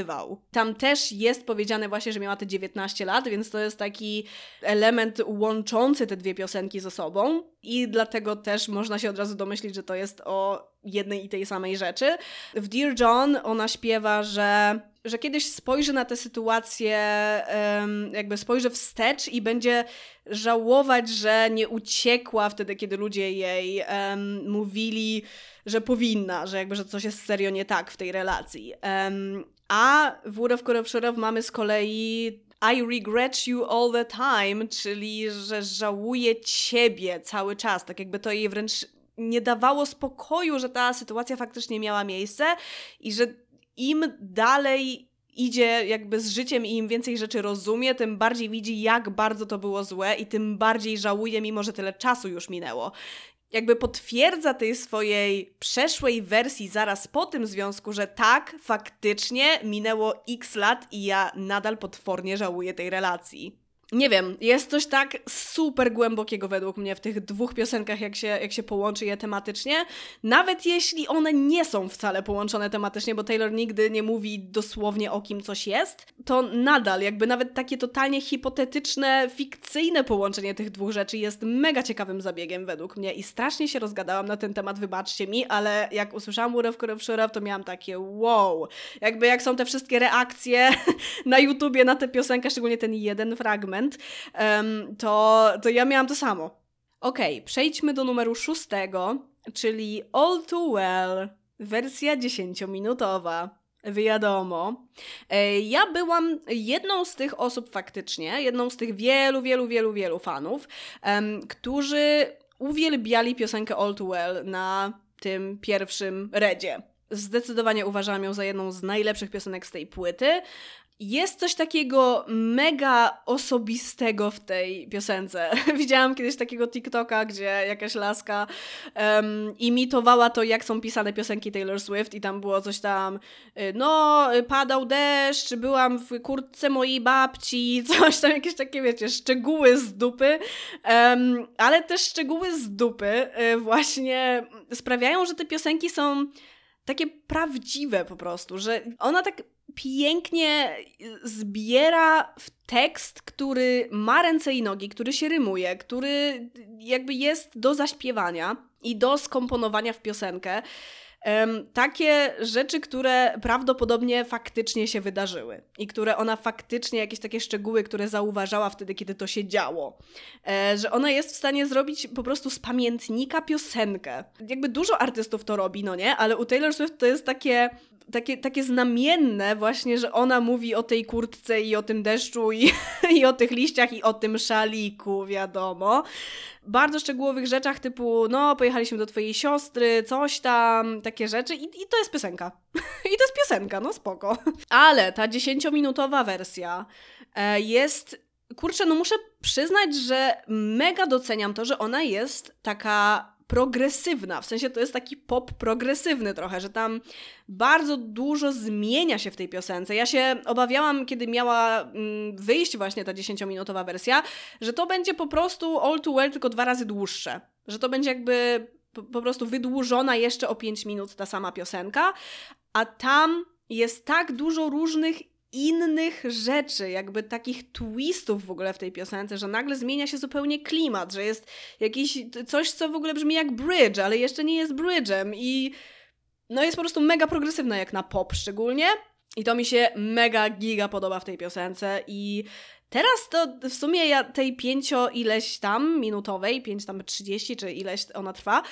Tam też jest powiedziane właśnie, że miała te 19 lat, więc to jest taki element łączący te dwie piosenki ze sobą i dlatego też można się od razu domyślić, że to jest o jednej i tej samej rzeczy. W Dear John ona śpiewa, że że kiedyś spojrzy na tę sytuację, jakby spojrzy wstecz i będzie żałować, że nie uciekła wtedy, kiedy ludzie jej um, mówili, że powinna, że jakby, że coś jest serio nie tak w tej relacji. Um, a w World of Corruption mamy z kolei I regret you all the time, czyli że żałuje ciebie cały czas, tak jakby to jej wręcz nie dawało spokoju, że ta sytuacja faktycznie miała miejsce i że im dalej idzie jakby z życiem i im więcej rzeczy rozumie, tym bardziej widzi, jak bardzo to było złe i tym bardziej żałuje, mimo że tyle czasu już minęło. Jakby potwierdza tej swojej przeszłej wersji zaraz po tym związku, że tak, faktycznie minęło x lat i ja nadal potwornie żałuję tej relacji nie wiem, jest coś tak super głębokiego według mnie w tych dwóch piosenkach, jak się, jak się połączy je tematycznie. Nawet jeśli one nie są wcale połączone tematycznie, bo Taylor nigdy nie mówi dosłownie o kim coś jest, to nadal jakby nawet takie totalnie hipotetyczne, fikcyjne połączenie tych dwóch rzeczy jest mega ciekawym zabiegiem według mnie i strasznie się rozgadałam na ten temat, wybaczcie mi, ale jak usłyszałam Murew Kurew to miałam takie wow. Jakby jak są te wszystkie reakcje na YouTubie na tę piosenkę, szczególnie ten jeden fragment, um, to, to ja miałam to samo. Okej, okay, przejdźmy do numeru szóstego, czyli All Too Well, wersja 10-minutowa. Wiadomo. E, ja byłam jedną z tych osób faktycznie, jedną z tych wielu, wielu, wielu, wielu fanów, um, którzy uwielbiali piosenkę All Too Well na tym pierwszym redzie. Zdecydowanie uważam ją za jedną z najlepszych piosenek z tej płyty. Jest coś takiego mega osobistego w tej piosence. Widziałam kiedyś takiego TikToka, gdzie jakaś laska um, imitowała to, jak są pisane piosenki Taylor Swift i tam było coś tam, y, no, padał deszcz, byłam w kurtce mojej babci, coś tam, jakieś takie, wiecie, szczegóły z dupy, um, ale też szczegóły z dupy y, właśnie sprawiają, że te piosenki są takie prawdziwe po prostu, że ona tak pięknie zbiera w tekst, który ma ręce i nogi, który się rymuje, który jakby jest do zaśpiewania i do skomponowania w piosenkę. Takie rzeczy, które prawdopodobnie faktycznie się wydarzyły i które ona faktycznie, jakieś takie szczegóły, które zauważała wtedy, kiedy to się działo. E, że ona jest w stanie zrobić po prostu z pamiętnika piosenkę. Jakby dużo artystów to robi, no nie? Ale u Taylor Swift to jest takie takie, takie znamienne właśnie, że ona mówi o tej kurtce i o tym deszczu i, i o tych liściach i o tym szaliku, wiadomo. Bardzo szczegółowych rzeczach typu, no, pojechaliśmy do twojej siostry, coś tam, takie rzeczy i, i to jest piosenka. I to jest piosenka, no spoko. Ale ta dziesięciominutowa wersja e, jest kurczę, no muszę przyznać, że mega doceniam to, że ona jest taka progresywna. W sensie to jest taki pop progresywny trochę, że tam bardzo dużo zmienia się w tej piosence. Ja się obawiałam, kiedy miała mm, wyjść właśnie ta 10-minutowa wersja, że to będzie po prostu all too well tylko dwa razy dłuższe. Że to będzie jakby po, prostu wydłużona jeszcze o 5 minut ta sama piosenka, a tam jest tak dużo różnych innych rzeczy, jakby takich twistów w ogóle w tej piosence, że nagle zmienia się zupełnie klimat, że jest jakiś coś, co w ogóle brzmi jak bridge, ale jeszcze nie jest bridge'em i no jest po prostu mega progresywna jak na pop szczególnie. I to mi się mega giga podoba w tej piosence i Teraz to w sumie ja tej pięcio ileś tam minutowej, pięć tam trzydzieści, czy ileś ona trwa,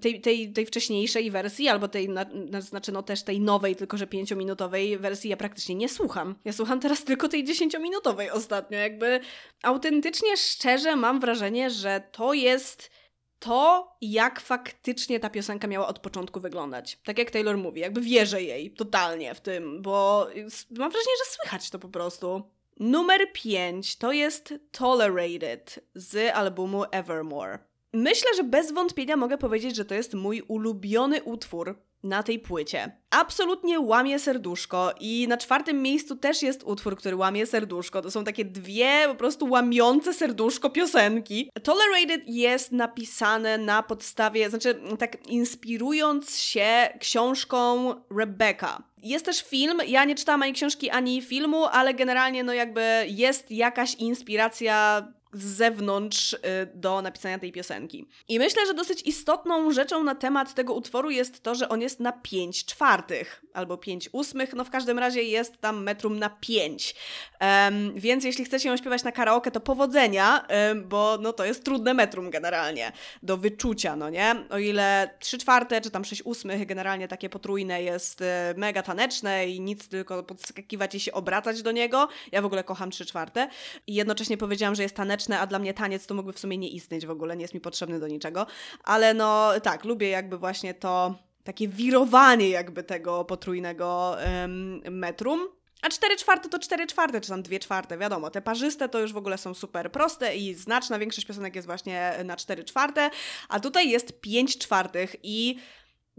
tej, tej, tej wcześniejszej wersji, albo tej, na, znaczy no też tej nowej, tylko że pięciominutowej wersji ja praktycznie nie słucham. Ja słucham teraz tylko tej dziesięciominutowej ostatnio. Jakby autentycznie, szczerze mam wrażenie, że to jest to, jak faktycznie ta piosenka miała od początku wyglądać. Tak jak Taylor mówi, jakby wierzę jej totalnie w tym, bo mam wrażenie, że słychać to po prostu. Numer 5 to jest Tolerated z albumu Evermore. Myślę, że bez wątpienia mogę powiedzieć, że to jest mój ulubiony utwór na tej płycie. Absolutnie łamie serduszko i na czwartym miejscu też jest utwór, który łamie serduszko. To są takie dwie po prostu łamiące serduszko piosenki. Tolerated jest napisane na podstawie, znaczy tak inspirując się książką Rebecca. Jest też film, ja nie czytałam ani książki, ani filmu, ale generalnie no jakby jest jakaś inspiracja z zewnątrz y, do napisania tej piosenki. I myślę, że dosyć istotną rzeczą na temat tego utworu jest to, że on jest na 5 czwartych albo 5 ósmych, no w każdym razie jest tam metrum na 5. Um, więc jeśli chcecie ją śpiewać na karaoke, to powodzenia, um, bo no to jest trudne metrum generalnie do wyczucia, no nie? O ile 3 czwarte czy tam 6 ósmych, generalnie takie potrójne jest y, mega taneczne i nic tylko podskakiwać i się obracać do niego. Ja w ogóle kocham 3 czwarte. I jednocześnie powiedziałam, że jest taneczne a dla mnie taniec to mógłby w sumie nie istnieć w ogóle, nie jest mi potrzebny do niczego. Ale no tak, lubię jakby właśnie to takie wirowanie jakby tego potrójnego um, metrum. A 4 czwarte to 4 czwarte, czy tam 2 czwarte, wiadomo. Te parzyste to już w ogóle są super proste i znaczna większość piosenek jest właśnie na 4 czwarte, a tutaj jest 5 czwartych i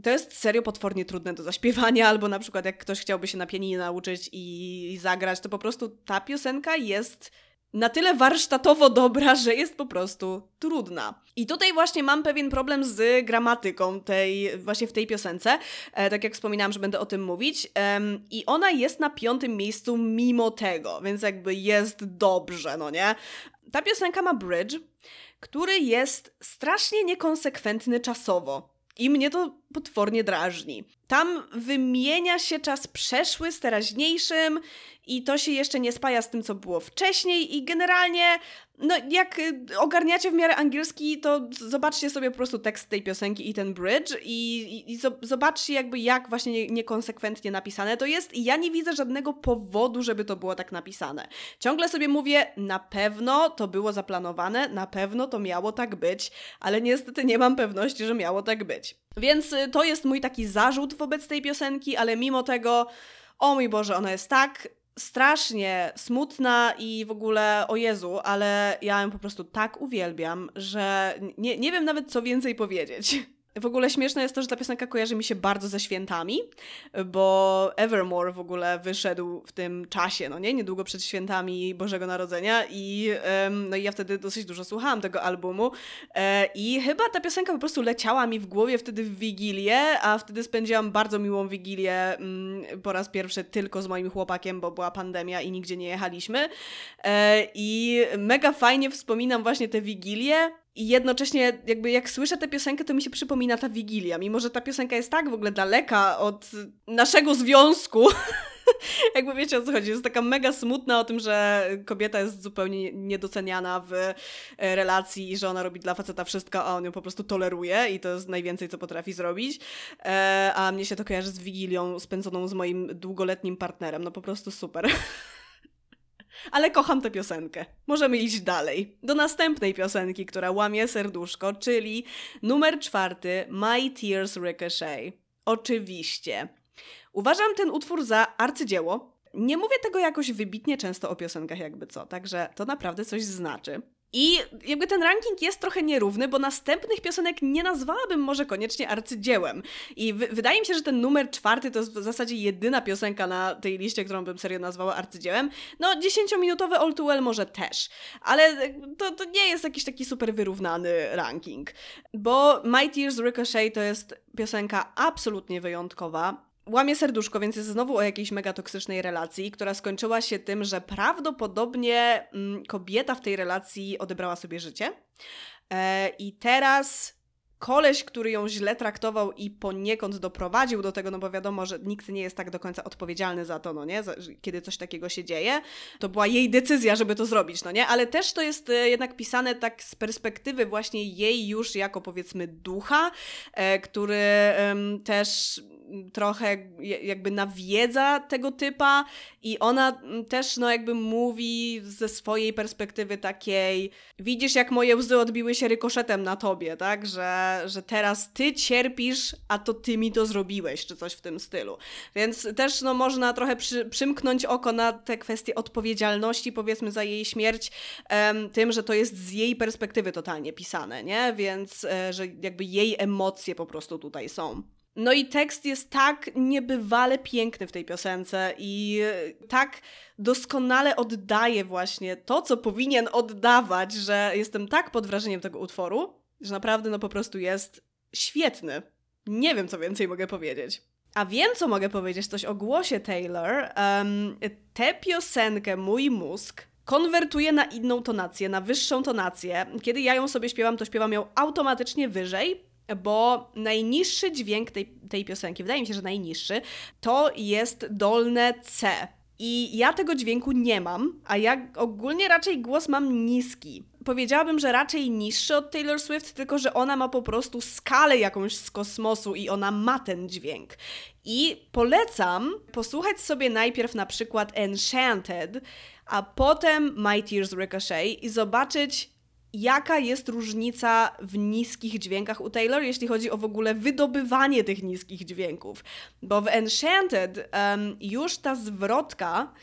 to jest serio potwornie trudne do zaśpiewania, albo na przykład jak ktoś chciałby się na pianinie nauczyć i, i zagrać, to po prostu ta piosenka jest na tyle warsztatowo dobra, że jest po prostu trudna. I tutaj właśnie mam pewien problem z gramatyką tej, właśnie w tej piosence. E, tak jak wspominałam, że będę o tym mówić. E, I ona jest na piątym miejscu mimo tego, więc jakby jest dobrze, no nie? Ta piosenka ma bridge, który jest strasznie niekonsekwentny czasowo. I mnie to potwornie drażni. Tam wymienia się czas przeszły z teraźniejszym i to się jeszcze nie spaja z tym, co było wcześniej i generalnie, no jak y, ogarniacie w miarę angielski, to zobaczcie sobie po prostu tekst tej piosenki i ten bridge i, i, i zobaczcie jakby jak właśnie niekonsekwentnie napisane to jest i ja nie widzę żadnego powodu, żeby to było tak napisane. Ciągle sobie mówię, na pewno to było zaplanowane, na pewno to miało tak być, ale niestety nie mam pewności, że miało tak być. Więc y, to jest mój taki zarzut wobec tej piosenki, ale mimo tego, o mój Boże, ona jest tak strasznie smutna i w ogóle o Jezu, ale ja ją po prostu tak uwielbiam, że nie, nie wiem nawet co więcej powiedzieć. W ogóle śmieszne jest to, że ta piosenka kojarzy mi się bardzo ze świętami, bo Evermore w ogóle wyszedł w tym czasie, no nie? Niedługo przed świętami Bożego Narodzenia i, um, no i ja wtedy dosyć dużo słuchałam tego albumu e, i chyba ta piosenka po prostu leciała mi w głowie wtedy w Wigilię, a wtedy spędziłam bardzo miłą Wigilię mm, po raz pierwszy tylko z moim chłopakiem, bo była pandemia i nigdzie nie jechaliśmy e, i mega fajnie wspominam właśnie te Wigilie, i jednocześnie, jakby jak słyszę tę piosenkę, to mi się przypomina ta wigilia. Mimo, że ta piosenka jest tak w ogóle daleka od naszego związku. jakby wiecie o co chodzi. Jest taka mega smutna o tym, że kobieta jest zupełnie niedoceniana w e, relacji i że ona robi dla faceta wszystko, a on ją po prostu toleruje i to jest najwięcej, co potrafi zrobić. E, a mnie się to kojarzy z wigilią spędzoną z moim długoletnim partnerem. No po prostu super. Ale kocham tę piosenkę. Możemy iść dalej. Do następnej piosenki, która łamie serduszko, czyli numer czwarty My Tears Ricochet. Oczywiście. Uważam ten utwór za arcydzieło. Nie mówię tego jakoś wybitnie często o piosenkach, jakby co, także to naprawdę coś znaczy. I jakby ten ranking jest trochę nierówny, bo następnych piosenek nie nazwałabym może koniecznie arcydziełem. I wydaje mi się, że ten numer czwarty to jest w zasadzie jedyna piosenka na tej liście, którą bym serio nazwała arcydziełem. No, dziesięciominutowe All Too Well może też, ale to, to nie jest jakiś taki super wyrównany ranking. Bo My Tears Ricochet to jest piosenka absolutnie wyjątkowa łamie serduszko, więc jest znowu o jakiejś mega toksycznej relacji, która skończyła się tym, że prawdopodobnie mm, kobieta w tej relacji odebrała sobie życie. E, I teraz koleś, który ją źle traktował i poniekąd doprowadził do tego, no bo wiadomo, że nikt nie jest tak do końca odpowiedzialny za to, no nie, kiedy coś takiego się dzieje. To była jej decyzja, żeby to zrobić, no nie, ale też to jest e, jednak pisane tak z perspektywy właśnie jej już jako powiedzmy ducha, e, który też trochę jakby nawiedza tego typa i ona też no jakby mówi ze swojej perspektywy takiej widzisz jak moje łzy odbiły się rykoszetem na tobie, tak, że, że teraz ty cierpisz, a to ty mi to zrobiłeś, czy coś w tym stylu. Więc też no można trochę przy, przymknąć oko na te kwestie odpowiedzialności powiedzmy za jej śmierć tym, że to jest z jej perspektywy totalnie pisane, nie? Więc e, że jakby jej emocje po prostu tutaj są. No i tekst jest tak niebywale piękny w tej piosence i tak doskonale oddaje właśnie to, co powinien oddawać, że jestem tak pod wrażeniem tego utworu, że naprawdę no po prostu jest świetny. Nie wiem, co więcej mogę powiedzieć. A wiem, co mogę powiedzieć coś o głosie Taylor. Um, tę piosenkę Mój Mózg konwertuje na inną tonację, na wyższą tonację. Kiedy ja ją sobie śpiewam, to śpiewam ją automatycznie wyżej, bo najniższy dźwięk tej, tej piosenki, wydaje mi się, że najniższy, to jest dolne C. I ja tego dźwięku nie mam, a ja ogólnie raczej głos mam niski. Powiedziałabym, że raczej niższy od Taylor Swift, tylko że ona ma po prostu skalę jakąś z kosmosu i ona ma ten dźwięk. I polecam posłuchać sobie najpierw na przykład Enchanted, a potem My Tears Ricochet i zobaczyć, jaka jest różnica w niskich dźwiękach u Taylor, jeśli chodzi o w ogóle wydobywanie tych niskich dźwięków. Bo w Enchanted um, już ta zwrotka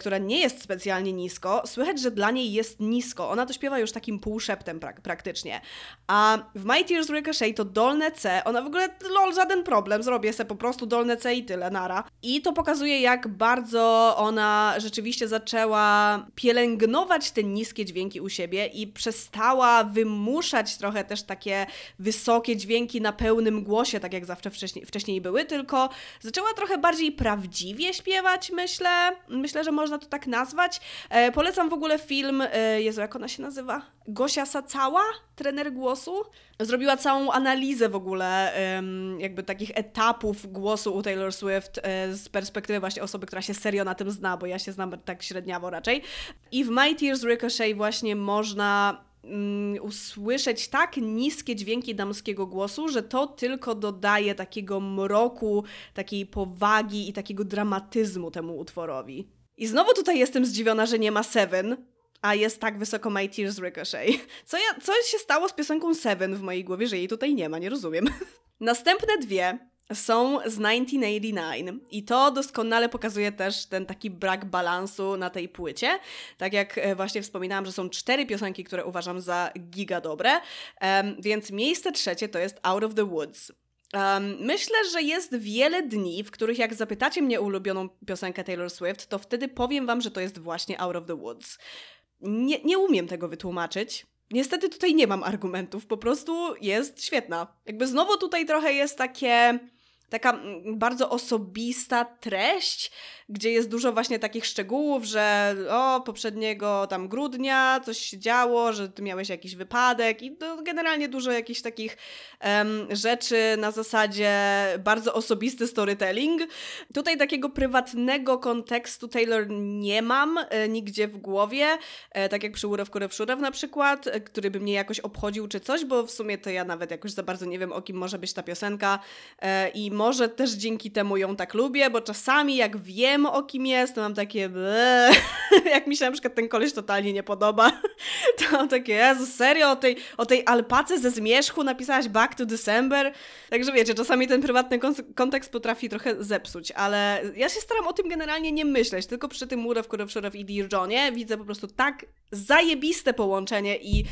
która nie jest specjalnie nisko, słychać, że dla niej jest nisko. Ona to śpiewa już takim półszeptem prak praktycznie. A w My Tears Ricochet to dolne C, ona w ogóle, lol, żaden problem, zrobię sobie po prostu dolne C i tyle, nara. I to pokazuje, jak bardzo ona rzeczywiście zaczęła pielęgnować te niskie dźwięki u siebie i przestała wymuszać trochę też takie wysokie dźwięki na pełnym głosie, tak jak zawsze wcześniej, wcześniej były, tylko zaczęła trochę bardziej prawdziwie śpiewać. Myślę, że można to tak nazwać. E, polecam w ogóle film, e, Jezu, jak ona się nazywa? Gosia Sacała, trener głosu. Zrobiła całą analizę w ogóle jakby takich etapów głosu u Taylor Swift e, z perspektywy właśnie osoby, która się serio na tym zna, bo ja się znam tak średniawo raczej. I w My Tears Ricochet właśnie można mm, usłyszeć tak niskie dźwięki damskiego głosu, że to tylko dodaje takiego mroku, takiej powagi i takiego dramatyzmu temu utworowi. I znowu tutaj jestem zdziwiona, że nie ma Seven, a jest tak wysoko My Tears Ricochet. Co, ja, co się stało z piosenką Seven w mojej głowie, że jej tutaj nie ma, nie rozumiem. Następne dwie są z 1989 i to doskonale pokazuje też ten taki brak balansu na tej płycie. Tak jak e, właśnie wspominałam, że są cztery piosenki, które uważam za giga dobre, um, więc miejsce trzecie to jest Out of the Woods. Um, myślę, że jest wiele dni, w których jak zapytacie mnie ulubioną piosenkę Taylor Swift, to wtedy powiem wam, że to jest właśnie Out of the Woods. Nie, nie umiem tego wytłumaczyć. Niestety tutaj nie mam argumentów, po prostu jest świetna. Jakby znowu tutaj trochę jest takie taka mm, bardzo osobista treść, gdzie jest dużo właśnie takich szczegółów, że o, poprzedniego tam grudnia coś się działo, że ty miałeś jakiś wypadek i generalnie dużo jakichś takich um, rzeczy na zasadzie bardzo osobisty storytelling. Tutaj takiego prywatnego kontekstu Taylor nie mam e, nigdzie w głowie, e, tak jak przy Urewku Rewszurew na przykład, e, który by mnie jakoś obchodził czy coś, bo w sumie to ja nawet jakoś za bardzo nie wiem o kim może być ta piosenka e, i może też dzięki temu ją tak lubię, bo czasami jak wiem o kim jest, to mam takie jak mi się na przykład ten koleś totalnie nie podoba, to mam takie, Jezu, serio, o tej, o tej alpace ze zmierzchu napisałaś Back to December? Także wiecie, czasami ten prywatny kontekst potrafi trochę zepsuć, ale ja się staram o tym generalnie nie myśleć, tylko przy tym Muref, Kurew, Szurew i Dear Johnie widzę po prostu tak zajebiste połączenie i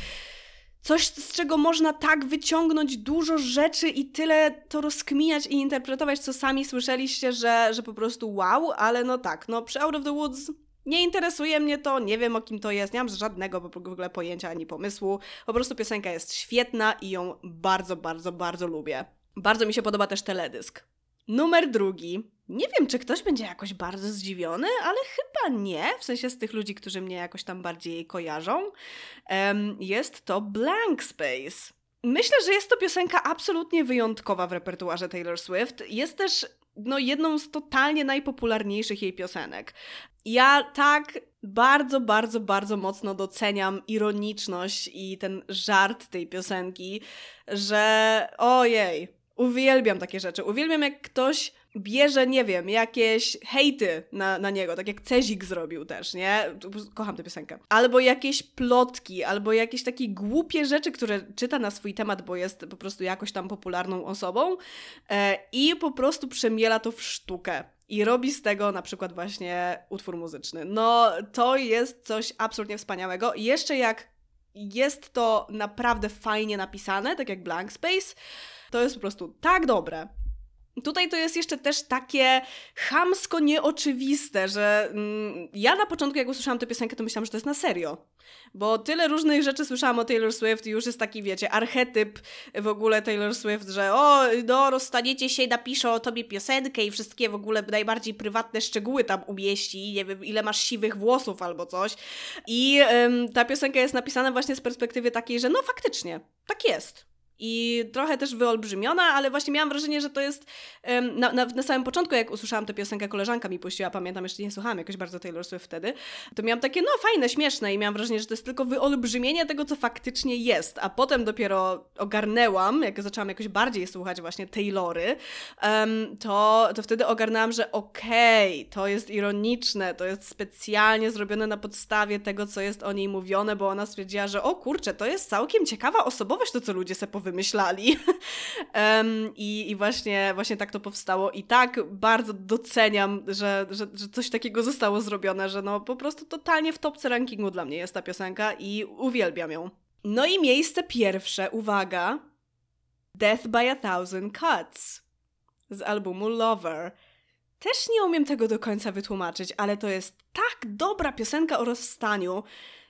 coś, z czego można tak wyciągnąć dużo rzeczy i tyle to rozkminiać i interpretować, co sami słyszeliście, że, że po prostu wow, ale no tak, no przy Out of the Woods nie interesuje mnie to, nie wiem o kim to jest, nie mam żadnego w ogóle pojęcia ani pomysłu. Po prostu piosenka jest świetna i ją bardzo, bardzo, bardzo lubię. Bardzo mi się podoba też teledysk. Numer drugi. Nie wiem, czy ktoś będzie jakoś bardzo zdziwiony, ale chyba nie, w sensie z tych ludzi, którzy mnie jakoś tam bardziej kojarzą. Jest to Blank Space. Myślę, że jest to piosenka absolutnie wyjątkowa w repertuarze Taylor Swift. Jest też no, jedną z totalnie najpopularniejszych jej piosenek. Ja tak bardzo, bardzo, bardzo mocno doceniam ironiczność i ten żart tej piosenki, że ojej, uwielbiam takie rzeczy. Uwielbiam, jak ktoś bierze, nie wiem, jakieś hejty na, na niego, tak jak Cezik zrobił też, nie? Kocham tę piosenkę. Albo jakieś plotki, albo jakieś takie głupie rzeczy, które czyta na swój temat, bo jest po prostu jakoś tam popularną osobą e, i po prostu przemiela to w sztukę. I robi z tego na przykład właśnie utwór muzyczny. No, to jest coś absolutnie wspaniałego. Jeszcze jak jest to naprawdę fajnie napisane, tak jak Blank Space, to jest po prostu tak dobre. Tutaj to jest jeszcze też takie chamsko nieoczywiste, że mm, ja na początku, jak usłyszałam tę piosenkę, to myślałam, że to jest na serio. Bo tyle różnych rzeczy słyszałam o Taylor Swift i już jest taki, wiecie, archetyp w ogóle Taylor Swift, że o, no, rozstaniecie się, napiszę o tobie piosenkę i wszystkie w ogóle najbardziej prywatne szczegóły tam umieści, nie wiem, ile masz siwych włosów albo coś. I ym, ta piosenka jest napisana właśnie z perspektywy takiej, że no faktycznie, tak jest i trochę też wyolbrzymiona, ale właśnie miałam wrażenie, że to jest na, na, na, samym początku, jak usłyszałam tę piosenkę, koleżanka mi puściła, pamiętam, jeszcze nie słuchałam jakoś bardzo Taylor Swift wtedy, to miałam takie, no fajne, śmieszne i miałam wrażenie, że to jest tylko wyolbrzymienie tego, co faktycznie jest, a potem dopiero ogarnęłam, jak zaczęłam jakoś bardziej słuchać właśnie Taylory, to, to wtedy ogarnęłam, że okej, okay, to jest ironiczne, to jest specjalnie zrobione na podstawie tego, co jest o niej mówione, bo ona stwierdziła, że o kurczę, to jest całkiem ciekawa osobowość, to co ludzie sobie wymyślali. um, i, I właśnie, właśnie tak to powstało. I tak bardzo doceniam, że, że, że coś takiego zostało zrobione, że no po prostu totalnie w topce rankingu dla mnie jest ta piosenka i uwielbiam ją. No i miejsce pierwsze, uwaga, Death by a Thousand Cuts z albumu Lover. Też nie umiem tego do końca wytłumaczyć, ale to jest tak dobra piosenka o rozstaniu,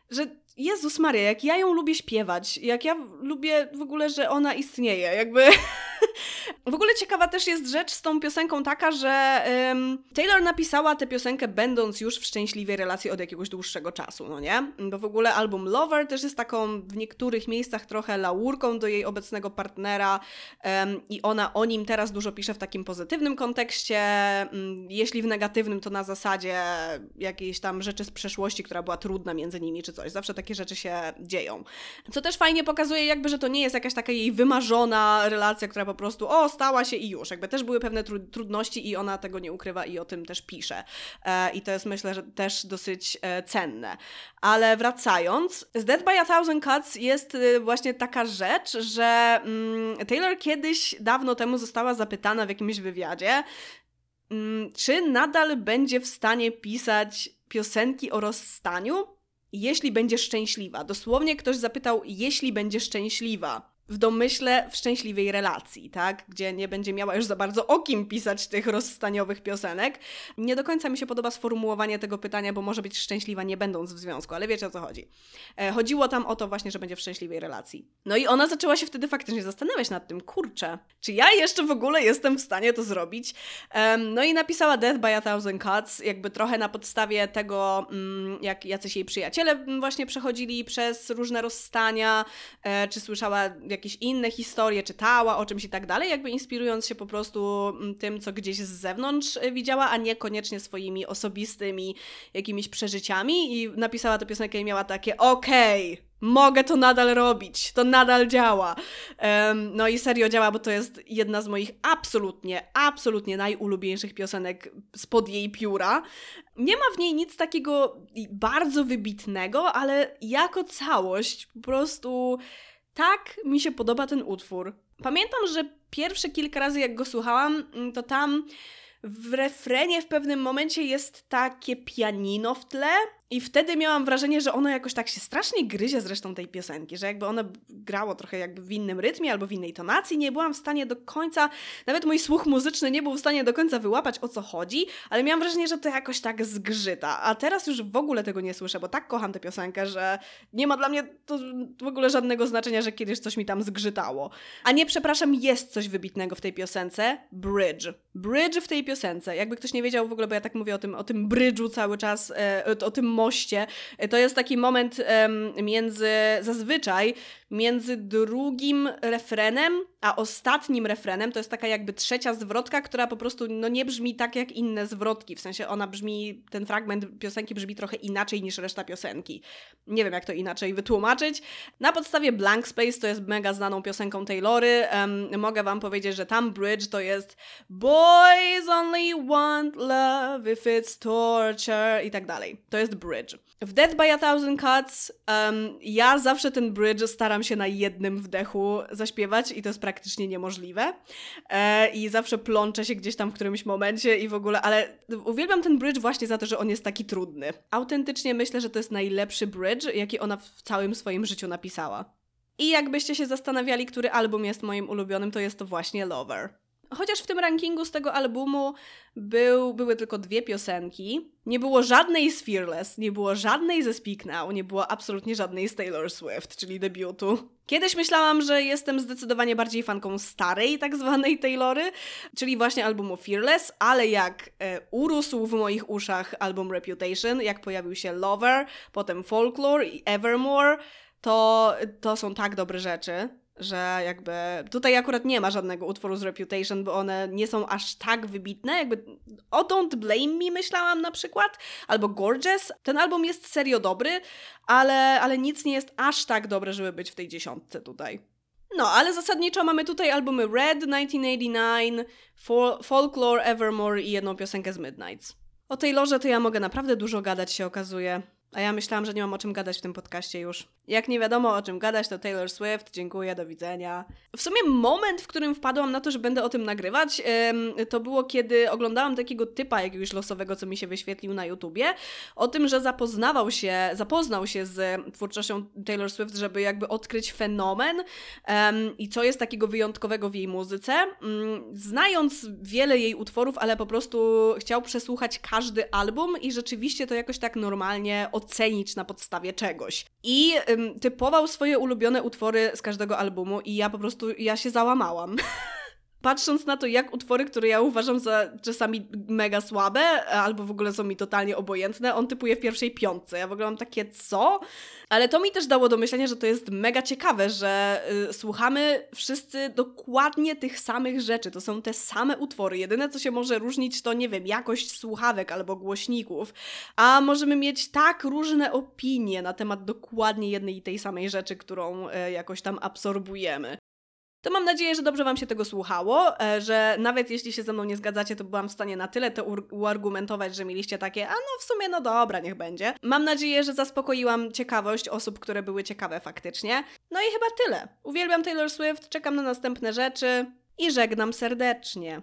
że Jezus Maria, jak ja ją lubię śpiewać, jak ja lubię w ogóle, że ona istnieje, jakby W ogóle ciekawa też jest rzecz z tą piosenką taka, że um, Taylor napisała tę piosenkę będąc już w szczęśliwej relacji od jakiegoś dłuższego czasu, no nie? Bo w ogóle album Lover też jest taką w niektórych miejscach trochę laurką do jej obecnego partnera um, i ona o nim teraz dużo pisze w takim pozytywnym kontekście, um, jeśli w negatywnym to na zasadzie jakiejś tam rzeczy z przeszłości, która była trudna między nimi czy coś. Zawsze takie rzeczy się dzieją. Co też fajnie pokazuje jakby, że to nie jest jakaś taka jej wymarzona relacja, która po prostu o, stała się i już. Jakby też były pewne tru trudności i ona tego nie ukrywa i o tym też pisze. E, I to jest myślę, że też dosyć e, cenne. Ale wracając, z Dead by a Thousand Cuts jest y, właśnie taka rzecz, że mm, Taylor kiedyś dawno temu została zapytana w jakimś wywiadzie, mm, czy nadal będzie w stanie pisać piosenki o rozstaniu, jeśli będzie szczęśliwa. Dosłownie ktoś zapytał, jeśli będzie szczęśliwa w domyśle w szczęśliwej relacji, tak? Gdzie nie będzie miała już za bardzo o kim pisać tych rozstaniowych piosenek. Nie do końca mi się podoba sformułowanie tego pytania, bo może być szczęśliwa nie będąc w związku, ale wiecie o co chodzi. E, chodziło tam o to właśnie, że będzie w szczęśliwej relacji. No i ona zaczęła się wtedy faktycznie zastanawiać nad tym, kurczę, czy ja jeszcze w ogóle jestem w stanie to zrobić? No i napisała Death by a Thousand Cuts, jakby trochę na podstawie tego, mm, jak jacyś jej przyjaciele właśnie przechodzili przez różne rozstania, e, czy słyszała jak jakieś inne historie, czytała o czymś i tak dalej, jakby inspirując się po prostu mm, tym, co gdzieś z zewnątrz e, widziała, a niekoniecznie swoimi osobistymi jakimiś przeżyciami i napisała tę piosenkę i miała takie okej, okay, mogę to nadal robić, to nadal działa. Um, no i serio działa, bo to jest jedna z moich absolutnie, absolutnie najulubieńszych piosenek spod jej pióra. Nie ma w niej nic takiego bardzo wybitnego, ale jako całość po prostu tak mi się podoba ten utwór. Pamiętam, że pierwsze kilka razy jak go słuchałam, mm, to tam w refrenie w pewnym momencie jest takie pianino w tle i wtedy miałam wrażenie, że ono jakoś tak się strasznie gryzie zresztą tej piosenki, że jakby ono grało trochę jakby w innym rytmie albo w innej tonacji. Nie byłam w stanie do końca, nawet mój słuch muzyczny nie był w stanie do końca wyłapać o co chodzi, ale miałam wrażenie, że to jakoś tak zgrzyta. A teraz już w ogóle tego nie słyszę, bo tak kocham tę piosenkę, że nie ma dla mnie to w ogóle żadnego znaczenia, że kiedyś coś mi tam zgrzytało. A nie, przepraszam, jest coś wybitnego w tej piosence. Bridge. Bridge w tej piosence. Jakby ktoś nie wiedział w ogóle, bo ja tak mówię o tym, o tym bridge'u cały czas, e, o tym moście. To jest taki moment między, zazwyczaj, między drugim refrenem, a ostatnim refrenem. To jest taka jakby trzecia zwrotka, która po prostu no, nie brzmi tak jak inne zwrotki. W sensie ona brzmi, ten fragment piosenki brzmi trochę inaczej niż reszta piosenki. Nie wiem, jak to inaczej wytłumaczyć. Na podstawie Blank Space to jest mega znaną piosenką Taylory. Um, mogę wam powiedzieć, że tam bridge to jest Boys only want love if it's torture i tak dalej. To jest bridge. W Dead by a Thousand Cuts um, ja zawsze ten bridge staram się na jednym wdechu zaśpiewać i to jest praktycznie niemożliwe. E, I zawsze plączę się gdzieś tam w którymś momencie i w ogóle, ale uwielbiam ten bridge właśnie za to, że on jest taki trudny. Autentycznie myślę, że to jest najlepszy bridge, jaki ona w całym swoim życiu napisała. I jakbyście się zastanawiali, który album jest moim ulubionym, to jest to właśnie Lover. Chociaż w tym rankingu z tego albumu był, były tylko dwie piosenki, nie było żadnej z Fearless, nie było żadnej ze Speak Now, nie było absolutnie żadnej z Taylor Swift, czyli debiutu. Kiedyś myślałam, że jestem zdecydowanie bardziej fanką starej tak zwanej Taylory, czyli właśnie albumu Fearless, ale jak e, urósł w moich uszach album Reputation, jak pojawił się Lover, potem Folklore i Evermore, to, to są tak dobre rzeczy, że jakby tutaj akurat nie ma żadnego utworu z Reputation, bo one nie są aż tak wybitne, jakby o Don't Blame Me myślałam na przykład, albo Gorgeous. Ten album jest serio dobry, ale, ale nic nie jest aż tak dobre, żeby być w tej dziesiątce tutaj. No, ale zasadniczo mamy tutaj albumy Red 1989, Fol Folklore Evermore i jedną piosenkę z Midnights. O Taylorze to ja mogę naprawdę dużo gadać się okazuje. A ja myślałam, że nie mam o czym gadać w tym podcaście już. Jak nie wiadomo o czym gadać, to Taylor Swift, dziękuję, do widzenia. W sumie moment, w którym wpadłam na to, że będę o tym nagrywać, to było kiedy oglądałam takiego typa jakiegoś losowego, co mi się wyświetlił na YouTubie, o tym, że zapoznawał się, zapoznał się z twórczością Taylor Swift, żeby jakby odkryć fenomen i co jest takiego wyjątkowego w jej muzyce. Mm, znając wiele jej utworów, ale po prostu chciał przesłuchać każdy album i rzeczywiście to jakoś tak normalnie ocenić na podstawie czegoś. I ym, typował swoje ulubione utwory z każdego albumu i ja po prostu, ja się załamałam. Patrząc na to, jak utwory, które ja uważam za czasami mega słabe, albo w ogóle są mi totalnie obojętne, on typuje w pierwszej piątce. Ja w ogóle mam takie, co? Ale to mi też dało do myślenia, że to jest mega ciekawe, że y, słuchamy wszyscy dokładnie tych samych rzeczy. To są te same utwory. Jedyne, co się może różnić, to nie wiem, jakość słuchawek albo głośników. A możemy mieć tak różne opinie na temat dokładnie jednej i tej samej rzeczy, którą y, jakoś tam absorbujemy. To mam nadzieję, że dobrze Wam się tego słuchało, e, że nawet jeśli się ze mną nie zgadzacie, to byłam w stanie na tyle to uargumentować, że mieliście takie, a no w sumie no dobra, niech będzie. Mam nadzieję, że zaspokoiłam ciekawość osób, które były ciekawe faktycznie. No i chyba tyle. Uwielbiam Taylor Swift, czekam na następne rzeczy i żegnam serdecznie.